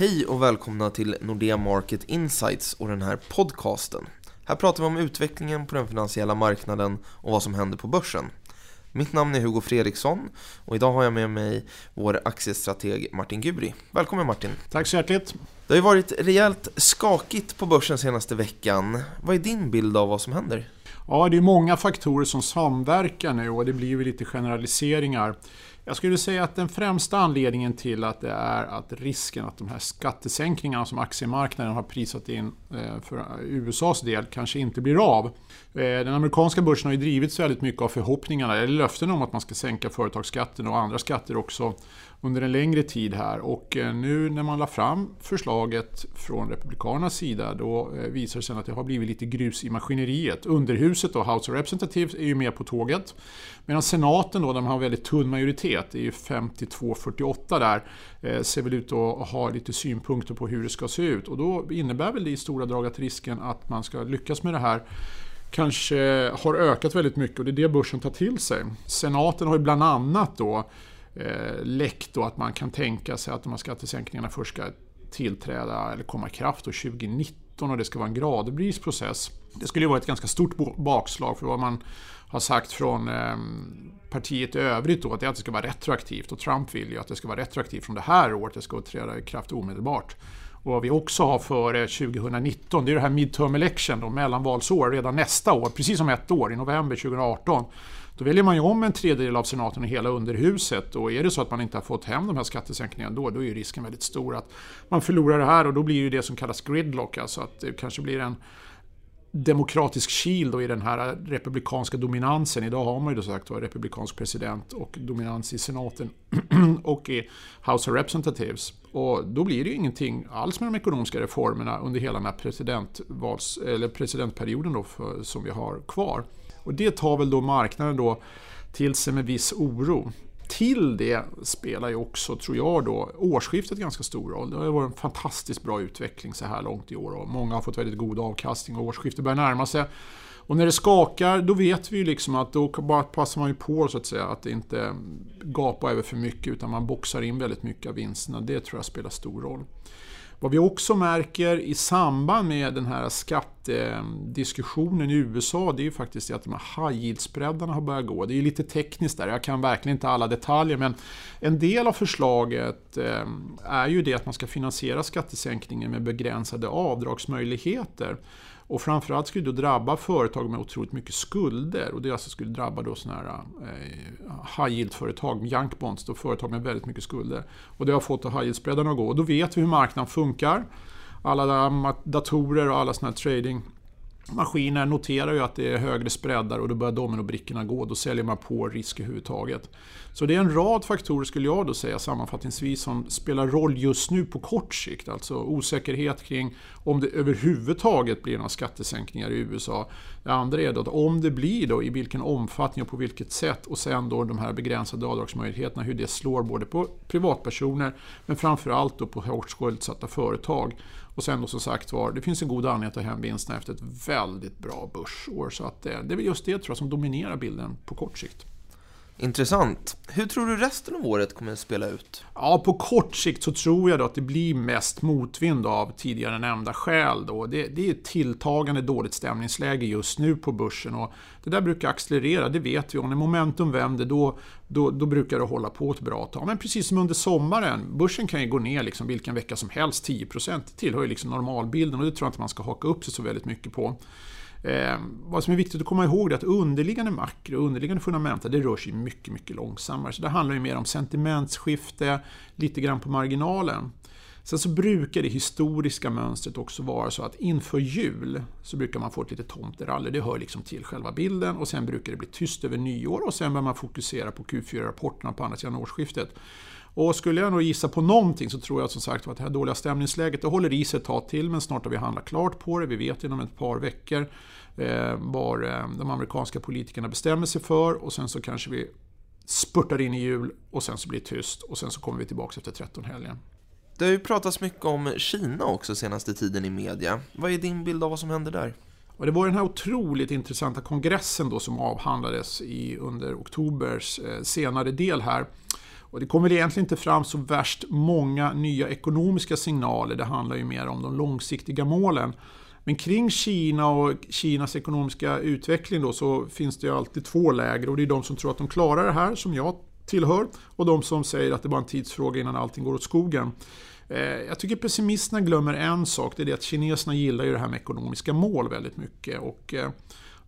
Hej och välkomna till Nordea Market Insights och den här podcasten. Här pratar vi om utvecklingen på den finansiella marknaden och vad som händer på börsen. Mitt namn är Hugo Fredriksson och idag har jag med mig vår aktiestrateg Martin Guri. Välkommen Martin! Tack så hjärtligt! Det har ju varit rejält skakigt på börsen senaste veckan. Vad är din bild av vad som händer? Ja, det är många faktorer som samverkar nu och det blir ju lite generaliseringar. Jag skulle säga att den främsta anledningen till att det är att risken att de här skattesänkningarna som aktiemarknaden har prisat in eh, för eh, USAs del kanske inte blir av. Eh, den amerikanska börsen har ju drivits väldigt mycket av förhoppningarna, eller löften om att man ska sänka företagsskatten och andra skatter också under en längre tid här. Och nu när man la fram förslaget från Republikanernas sida då visar det sig att det har blivit lite grus i maskineriet. Underhuset och House of Representatives är ju med på tåget. Medan senaten då, de har väldigt tunn majoritet, det är ju 52-48 där, eh, ser väl ut att ha lite synpunkter på hur det ska se ut. Och då innebär väl det i stora drag att risken att man ska lyckas med det här kanske har ökat väldigt mycket och det är det börsen tar till sig. Senaten har ju bland annat då eh, läckt då att man kan tänka sig att de här skattesänkningarna först ska tillträda eller komma i kraft 2019 och det ska vara en gradvis process. Det skulle ju vara ett ganska stort bakslag för vad man har sagt från eh, partiet i övrigt då, att det ska vara retroaktivt. Och Trump vill ju att det ska vara retroaktivt från det här året, det ska träda i kraft omedelbart. Och vad vi också har före 2019, det är det här midterm election, då, mellanvalsår, redan nästa år, precis om ett år, i november 2018. Då väljer man ju om en tredjedel av senaten och hela underhuset och är det så att man inte har fått hem de här skattesänkningarna då, då är ju risken väldigt stor att man förlorar det här och då blir det det som kallas gridlock, alltså att det kanske blir en demokratisk kil då i den här republikanska dominansen. Idag har man ju då sagt var republikansk president och dominans i senaten och i House of Representatives. Och då blir det ju ingenting alls med de ekonomiska reformerna under hela den här presidentvals, eller presidentperioden då för, som vi har kvar. Och det tar väl då marknaden då till sig med viss oro till det spelar ju också, tror jag, då, årsskiftet ganska stor roll. Det har varit en fantastiskt bra utveckling så här långt i år och många har fått väldigt god avkastning och årsskiftet börjar närma sig. Och när det skakar, då vet vi ju liksom att då bara passar man ju på så att säga att det inte gapar över för mycket utan man boxar in väldigt mycket av vinsterna. Det tror jag spelar stor roll. Vad vi också märker i samband med den här skattediskussionen i USA, det är ju faktiskt att de här high yield-spreadarna har börjat gå. Det är lite tekniskt där, jag kan verkligen inte alla detaljer, men en del av förslaget eh, är ju det att man ska finansiera skattesänkningen med begränsade avdragsmöjligheter. Och framförallt skulle det drabba företag med otroligt mycket skulder. Och det alltså skulle drabba då sådana här eh, high yield-företag, junk bonds, då företag med väldigt mycket skulder. Och det har fått high yield-spreadarna att gå. Och då vet vi hur marknaden funkar. Alla datorer och alla sådana här trading maskiner noterar ju att det är högre spreadar och då börjar dominobrickorna gå. Då säljer man på risk överhuvudtaget. Så det är en rad faktorer skulle jag då säga sammanfattningsvis som spelar roll just nu på kort sikt. Alltså osäkerhet kring om det överhuvudtaget blir några skattesänkningar i USA. Det andra är då att om det blir då i vilken omfattning och på vilket sätt och sen då de här begränsade avdragsmöjligheterna hur det slår både på privatpersoner men framförallt då på hårt skuldsatta företag. Och sen då som sagt var, det finns en god anledning att ta hem vinsterna efter ett väldigt bra börsår. Så att det, det är väl just det tror jag som dominerar bilden på kort sikt. Intressant. Hur tror du resten av året kommer att spela ut? Ja, på kort sikt så tror jag då att det blir mest motvind av tidigare nämnda skäl. Då. Det, det är ett tilltagande dåligt stämningsläge just nu på börsen och det där brukar accelerera, det vet vi. Och när momentum vänder då, då, då brukar det hålla på ett bra tag. Men precis som under sommaren, börsen kan ju gå ner liksom vilken vecka som helst, 10%. Det tillhör ju liksom normalbilden och det tror jag inte man ska haka upp sig så väldigt mycket på. Eh, vad som är viktigt att komma ihåg är att underliggande makro, underliggande fundamenta, det rör sig mycket, mycket långsammare. Så det handlar ju mer om sentimentsskifte, lite grann på marginalen. Sen så brukar det historiska mönstret också vara så att inför jul så brukar man få ett litet tomterally. Det hör liksom till själva bilden och sen brukar det bli tyst över nyår och sen börjar man fokusera på Q4-rapporterna på andra sidan årsskiftet. Och skulle jag nog gissa på någonting så tror jag som sagt att det här dåliga stämningsläget det håller i sig ett tag till men snart har vi handlat klart på det. Vi vet inom ett par veckor eh, vad eh, de amerikanska politikerna bestämmer sig för och sen så kanske vi spurtar in i jul och sen så blir det tyst och sen så kommer vi tillbaka efter 13-helgen. Det har ju pratats mycket om Kina också senaste tiden i media. Vad är din bild av vad som händer där? Och det var den här otroligt intressanta kongressen då som avhandlades i, under oktobers eh, senare del här. Och det kommer egentligen inte fram så värst många nya ekonomiska signaler. Det handlar ju mer om de långsiktiga målen. Men kring Kina och Kinas ekonomiska utveckling då så finns det ju alltid två läger och det är de som tror att de klarar det här som jag tillhör och de som säger att det bara är en tidsfråga innan allting går åt skogen. Eh, jag tycker pessimisterna glömmer en sak, det är det att kineserna gillar ju det här med ekonomiska mål väldigt mycket. Och eh,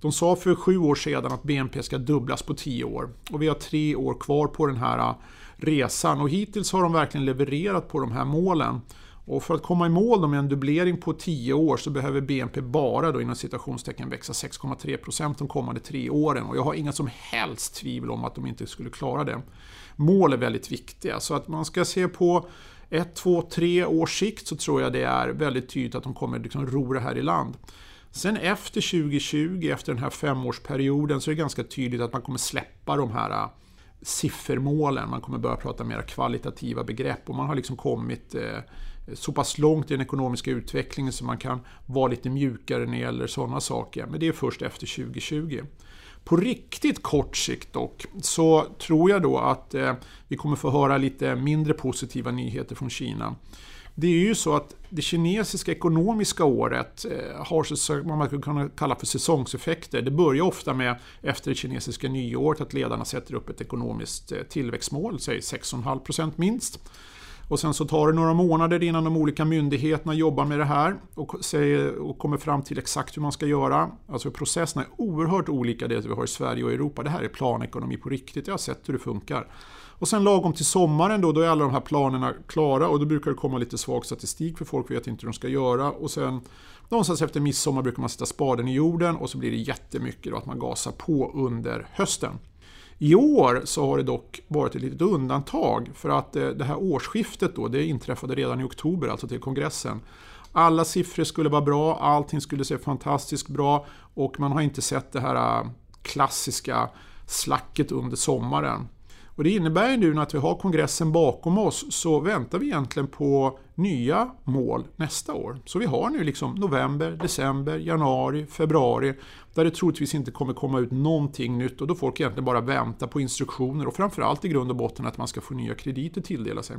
de sa för sju år sedan att BNP ska dubblas på tio år och vi har tre år kvar på den här resan och hittills har de verkligen levererat på de här målen. Och för att komma i mål med en dubblering på 10 år så behöver BNP bara då inom citationstecken växa 6,3% de kommande tre åren. Och jag har inga som helst tvivel om att de inte skulle klara det. Mål är väldigt viktiga, så att man ska se på ett, två, tre års sikt så tror jag det är väldigt tydligt att de kommer liksom ro det här i land. Sen efter 2020, efter den här femårsperioden, så är det ganska tydligt att man kommer släppa de här siffermålen. Man kommer börja prata mer kvalitativa begrepp och man har liksom kommit eh, så pass långt i den ekonomiska utvecklingen så man kan vara lite mjukare när det gäller sådana saker. Men det är först efter 2020. På riktigt kort sikt dock, så tror jag då att eh, vi kommer få höra lite mindre positiva nyheter från Kina. Det är ju så att det kinesiska ekonomiska året eh, har vad man skulle kunna kalla för säsongseffekter. Det börjar ofta med, efter det kinesiska nyåret, att ledarna sätter upp ett ekonomiskt eh, tillväxtmål, säg 6,5% minst. Och sen så tar det några månader innan de olika myndigheterna jobbar med det här och, säger, och kommer fram till exakt hur man ska göra. Alltså processerna är oerhört olika det vi har i Sverige och Europa. Det här är planekonomi på riktigt, jag har sett hur det funkar. Och sen lagom till sommaren då, då är alla de här planerna klara och då brukar det komma lite svag statistik för folk vet inte hur de ska göra. Och sen någonstans efter midsommar brukar man sätta spaden i jorden och så blir det jättemycket då att man gasar på under hösten. I år så har det dock varit ett litet undantag för att eh, det här årsskiftet då, det inträffade redan i oktober, alltså till kongressen. Alla siffror skulle vara bra, allting skulle se fantastiskt bra och man har inte sett det här eh, klassiska slacket under sommaren. Och det innebär ju nu att vi har kongressen bakom oss så väntar vi egentligen på nya mål nästa år. Så vi har nu liksom november, december, januari, februari där det troligtvis inte kommer komma ut någonting nytt och då folk egentligen bara väntar på instruktioner och framförallt i grund och botten att man ska få nya krediter tilldela sig.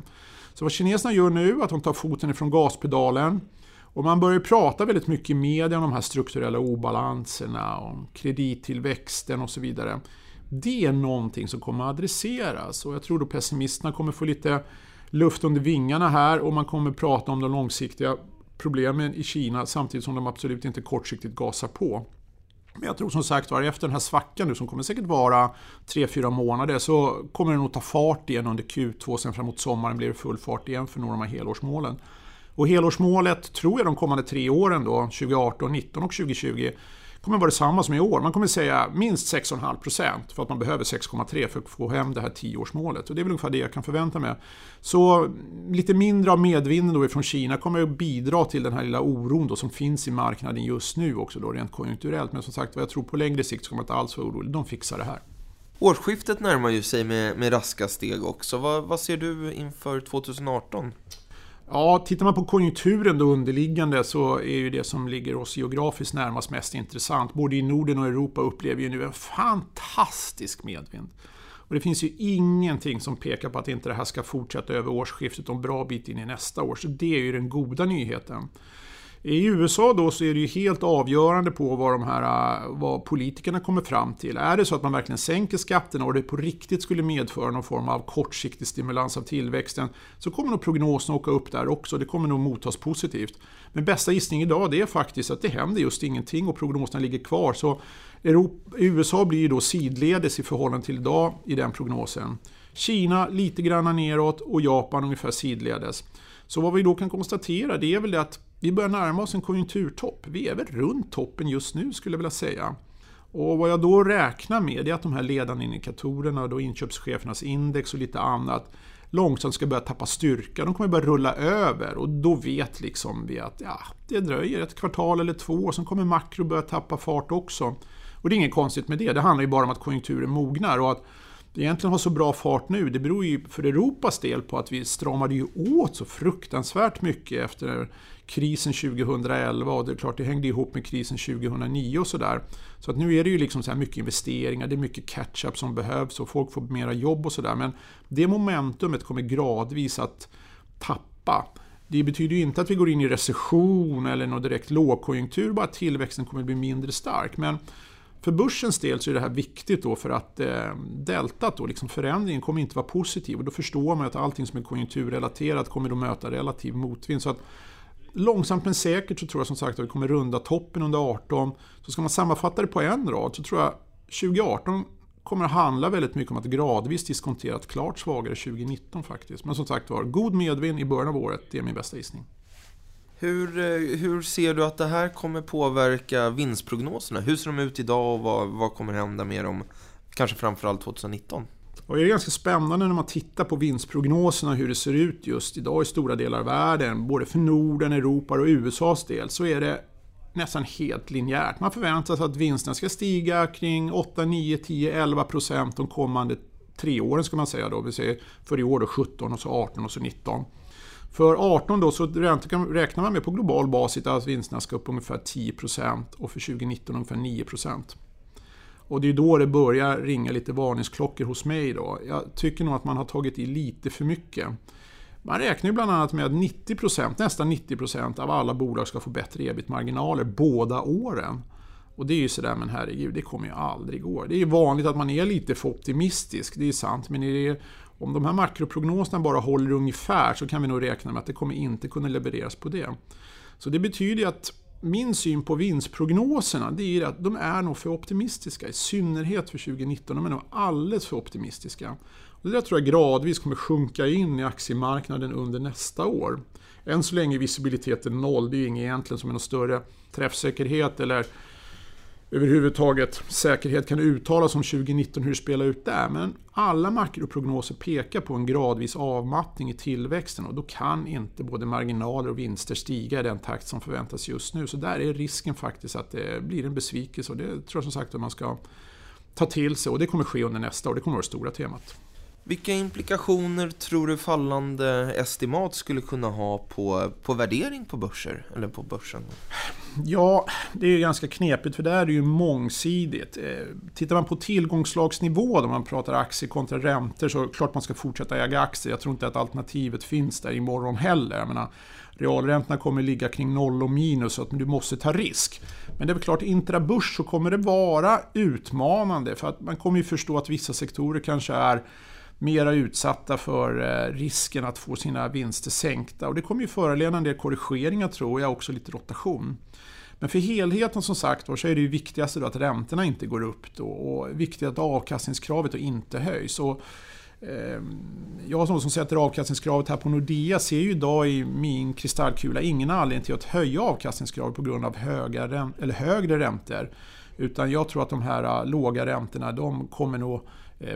Så vad kineserna gör nu är att de tar foten ifrån gaspedalen och man börjar prata väldigt mycket i media om de här strukturella obalanserna, om kredittillväxten och så vidare. Det är någonting som kommer att adresseras och jag tror då pessimisterna kommer få lite luft under vingarna här och man kommer prata om de långsiktiga problemen i Kina samtidigt som de absolut inte kortsiktigt gasar på. Men jag tror som sagt var efter den här svackan nu som kommer säkert vara 3-4 månader så kommer den att ta fart igen under Q2 sen framåt sommaren blir det full fart igen för några av de här helårsmålen. Och helårsmålet tror jag de kommande tre åren då, 2018, 19 och 2020 kommer vara detsamma som i år. Man kommer säga minst 6,5% för att man behöver 6,3% för att få hem det här 10-årsmålet. Och det är väl ungefär det jag kan förvänta mig. Så lite mindre av medvinden då ifrån Kina kommer att bidra till den här lilla oron då som finns i marknaden just nu också då rent konjunkturellt. Men som sagt jag tror på längre sikt så kommer man inte alls vara orolig. De fixar det här. Årsskiftet närmar ju sig med, med raska steg också. Vad, vad ser du inför 2018? Ja, tittar man på konjunkturen då underliggande så är ju det som ligger oss geografiskt närmast mest intressant. Både i Norden och Europa upplever ju nu en fantastisk medvind. Och det finns ju ingenting som pekar på att inte det här ska fortsätta över årsskiftet och en bra bit in i nästa år. Så det är ju den goda nyheten. I USA då så är det ju helt avgörande på vad, de här, eh, vad politikerna kommer fram till. Är det så att man verkligen sänker skatterna och det på riktigt skulle medföra någon form av kortsiktig stimulans av tillväxten så kommer nog prognoserna åka upp där också. Det kommer nog mottas positivt. Men bästa gissning idag det är faktiskt att det händer just ingenting och prognoserna ligger kvar. Så Europa, USA blir ju då sidledes i förhållande till idag i den prognosen. Kina lite grann neråt och Japan ungefär sidledes. Så vad vi då kan konstatera det är väl det att vi börjar närma oss en konjunkturtopp. Vi är väl runt toppen just nu skulle jag vilja säga. Och vad jag då räknar med är att de här ledande indikatorerna, då inköpschefernas index och lite annat, långsamt ska börja tappa styrka. De kommer börja rulla över och då vet liksom vi att ja, det dröjer ett kvartal eller två och sen kommer makro börja tappa fart också. Och det är inget konstigt med det, det handlar ju bara om att konjunkturen mognar och att egentligen har så bra fart nu, det beror ju för Europas del på att vi stramade ju åt så fruktansvärt mycket efter krisen 2011 och det är klart det hängde ihop med krisen 2009 och sådär. Så att nu är det ju liksom så här mycket investeringar, det är mycket catch-up som behövs och folk får mera jobb och sådär. Men det momentumet kommer gradvis att tappa. Det betyder ju inte att vi går in i recession eller någon direkt lågkonjunktur, bara att tillväxten kommer att bli mindre stark. Men för börsens del så är det här viktigt då för att eh, deltat, då, liksom förändringen, kommer inte vara positiv. Och då förstår man att allting som är konjunkturrelaterat kommer att möta relativ motvind. Så att långsamt men säkert så tror jag som sagt att vi kommer runda toppen under 18. Så ska man sammanfatta det på en rad så tror jag 2018 kommer att handla väldigt mycket om att gradvis diskontera ett klart svagare 2019 faktiskt. Men som sagt var, god medvind i början av året, det är min bästa gissning. Hur, eh, hur ser du att det här kommer påverka vinstprognoserna? Hur ser de ut idag och vad, vad kommer hända med dem, kanske framförallt 2019? Och det är ganska spännande när man tittar på vinstprognoserna hur det ser ut just idag i stora delar av världen. Både för Norden, Europa och USAs del så är det nästan helt linjärt. Man förväntar sig att vinsterna ska stiga kring 8, 9, 10, 11 procent de kommande tre åren ska man säga då. Vi säger för i år då 17 och så 18 och så 19. För 18 då så räknar man med på global basis att vinsterna ska upp ungefär 10 % och för 2019 ungefär 9 %. Och det är då det börjar ringa lite varningsklockor hos mig då. Jag tycker nog att man har tagit i lite för mycket. Man räknar ju bland annat med att 90%, nästan 90% av alla bolag ska få bättre ebit-marginaler båda åren. Och det är ju sådär, men herregud, det kommer ju aldrig gå. Det är ju vanligt att man är lite för optimistisk, det är sant. Men är om de här makroprognoserna bara håller ungefär så kan vi nog räkna med att det kommer inte kunna levereras på det. Så det betyder att min syn på vinstprognoserna det är att de är nog för optimistiska, i synnerhet för 2019. De är nog alldeles för optimistiska. Och det där tror jag gradvis kommer sjunka in i aktiemarknaden under nästa år. Än så länge är visibiliteten noll, det är ju inget egentligen som är någon större träffsäkerhet eller överhuvudtaget säkerhet kan uttalas om 2019 hur det spelar ut där. Men alla makroprognoser pekar på en gradvis avmattning i tillväxten och då kan inte både marginaler och vinster stiga i den takt som förväntas just nu. Så där är risken faktiskt att det blir en besvikelse och det tror jag som sagt att man ska ta till sig och det kommer ske under nästa år. Det kommer vara det stora temat. Vilka implikationer tror du fallande estimat skulle kunna ha på, på värdering på börser? Eller på börsen? Ja, det är ju ganska knepigt för där är det ju mångsidigt. Eh, tittar man på tillgångslagsnivå, när man pratar aktier kontra räntor, så är det klart man ska fortsätta äga aktier. Jag tror inte att alternativet finns där imorgon heller. Jag menar, realräntorna kommer ligga kring noll och minus, så att du måste ta risk. Men det är väl klart, intrabörs så kommer det vara utmanande, för att man kommer ju förstå att vissa sektorer kanske är mera utsatta för eh, risken att få sina vinster sänkta. Och det kommer ju föranleda en del korrigeringar tror jag, också lite rotation. Men för helheten som sagt så är det ju viktigaste då att räntorna inte går upp då, och viktigt att avkastningskravet då inte höjs. Och, ehm, jag som, som sätter avkastningskravet här på Nordea ser ju idag i min kristallkula ingen anledning till att höja avkastningskravet på grund av höga, eller högre räntor. Utan jag tror att de här äh, låga räntorna de kommer nog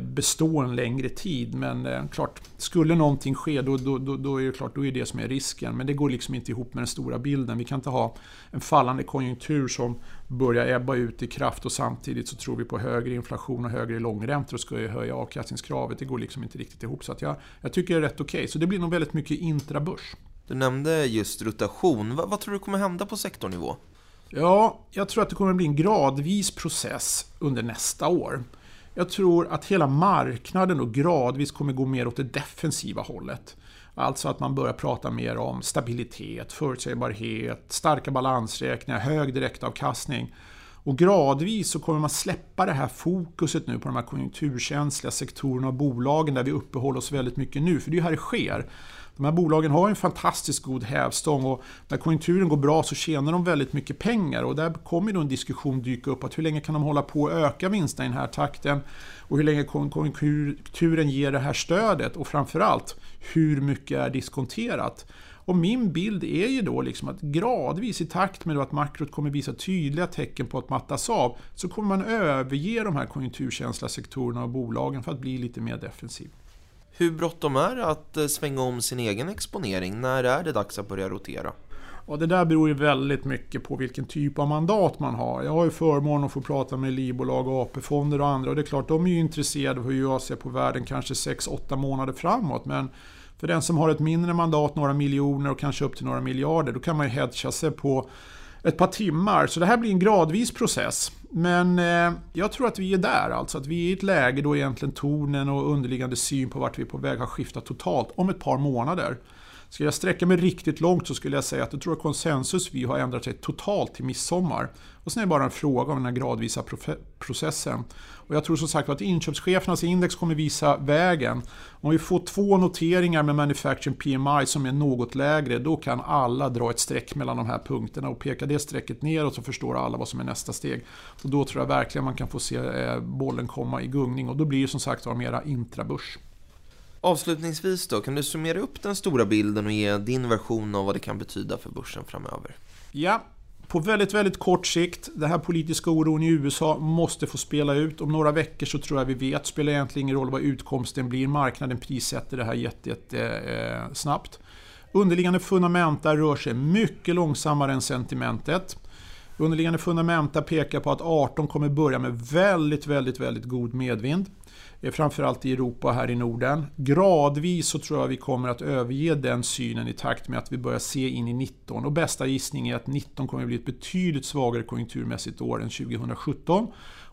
bestå en längre tid. Men eh, klart, skulle någonting ske då, då, då, då, är det klart, då är det som är risken. Men det går liksom inte ihop med den stora bilden. Vi kan inte ha en fallande konjunktur som börjar ebba ut i kraft och samtidigt så tror vi på högre inflation och högre långräntor och ska höja avkastningskravet. Det går liksom inte riktigt ihop. Så att jag, jag tycker det är rätt okej. Okay. Så det blir nog väldigt mycket intrabörs. Du nämnde just rotation. Vad, vad tror du kommer hända på sektornivå? Ja, jag tror att det kommer bli en gradvis process under nästa år. Jag tror att hela marknaden då gradvis kommer gå mer åt det defensiva hållet. Alltså att man börjar prata mer om stabilitet, förutsägbarhet, starka balansräkningar, hög direktavkastning. Och gradvis så kommer man släppa det här fokuset nu på de här konjunkturkänsliga sektorerna och bolagen där vi uppehåller oss väldigt mycket nu, för det är ju här det sker. De här bolagen har en fantastiskt god hävstång och när konjunkturen går bra så tjänar de väldigt mycket pengar och där kommer då en diskussion dyka upp att hur länge kan de hålla på att öka vinsterna i den här takten och hur länge konjunkturen ger det här stödet och framförallt hur mycket är diskonterat. Och min bild är ju då liksom att gradvis i takt med att makrot kommer visa tydliga tecken på att mattas av så kommer man överge de här konjunkturkänsliga sektorerna och bolagen för att bli lite mer defensiv. Hur bråttom är det att eh, svänga om sin egen exponering? När är det dags att börja rotera? Och det där beror ju väldigt mycket på vilken typ av mandat man har. Jag har ju förmånen att få prata med livbolag och AP-fonder och andra och det är klart de är ju intresserade av hur jag ser på världen kanske 6-8 månader framåt. Men för den som har ett mindre mandat, några miljoner och kanske upp till några miljarder, då kan man ju hedga sig på ett par timmar. Så det här blir en gradvis process. Men eh, jag tror att vi är där, alltså att vi är i ett läge då egentligen tonen och underliggande syn på vart vi är på väg har skiftat totalt om ett par månader. Ska jag sträcka mig riktigt långt så skulle jag säga att jag tror att konsensus vi har ändrat sig totalt till midsommar. Och sen är det bara en fråga om den här gradvisa processen. Och jag tror som sagt att inköpschefernas index kommer visa vägen. Om vi får två noteringar med Manufacturing PMI som är något lägre, då kan alla dra ett streck mellan de här punkterna och peka det strecket neråt så förstår alla vad som är nästa steg. Och då tror jag verkligen man kan få se eh, bollen komma i gungning och då blir det som sagt var mera intrabörs. Avslutningsvis då, kan du summera upp den stora bilden och ge din version av vad det kan betyda för börsen framöver? Ja, på väldigt, väldigt kort sikt, den här politiska oron i USA måste få spela ut. Om några veckor så tror jag vi vet, spelar egentligen ingen roll vad utkomsten blir, marknaden prissätter det här jättesnabbt. Jätte, eh, Underliggande fundamenta rör sig mycket långsammare än sentimentet. Underliggande fundamenta pekar på att 18 kommer börja med väldigt, väldigt, väldigt god medvind. Eh, framförallt i Europa här i Norden. Gradvis så tror jag vi kommer att överge den synen i takt med att vi börjar se in i 19. Och bästa gissning är att 19 kommer att bli ett betydligt svagare konjunkturmässigt år än 2017.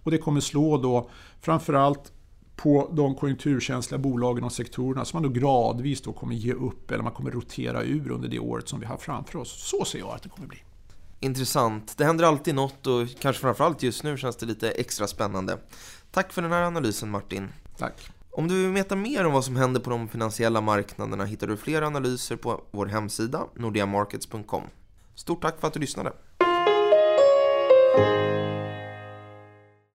Och det kommer slå då framförallt på de konjunkturkänsliga bolagen och sektorerna som man då gradvis då kommer ge upp eller man kommer rotera ur under det året som vi har framför oss. Så ser jag att det kommer bli. Intressant. Det händer alltid något och kanske framförallt just nu känns det lite extra spännande. Tack för den här analysen Martin. Tack. Om du vill veta mer om vad som händer på de finansiella marknaderna hittar du fler analyser på vår hemsida nordeamarkets.com. Stort tack för att du lyssnade.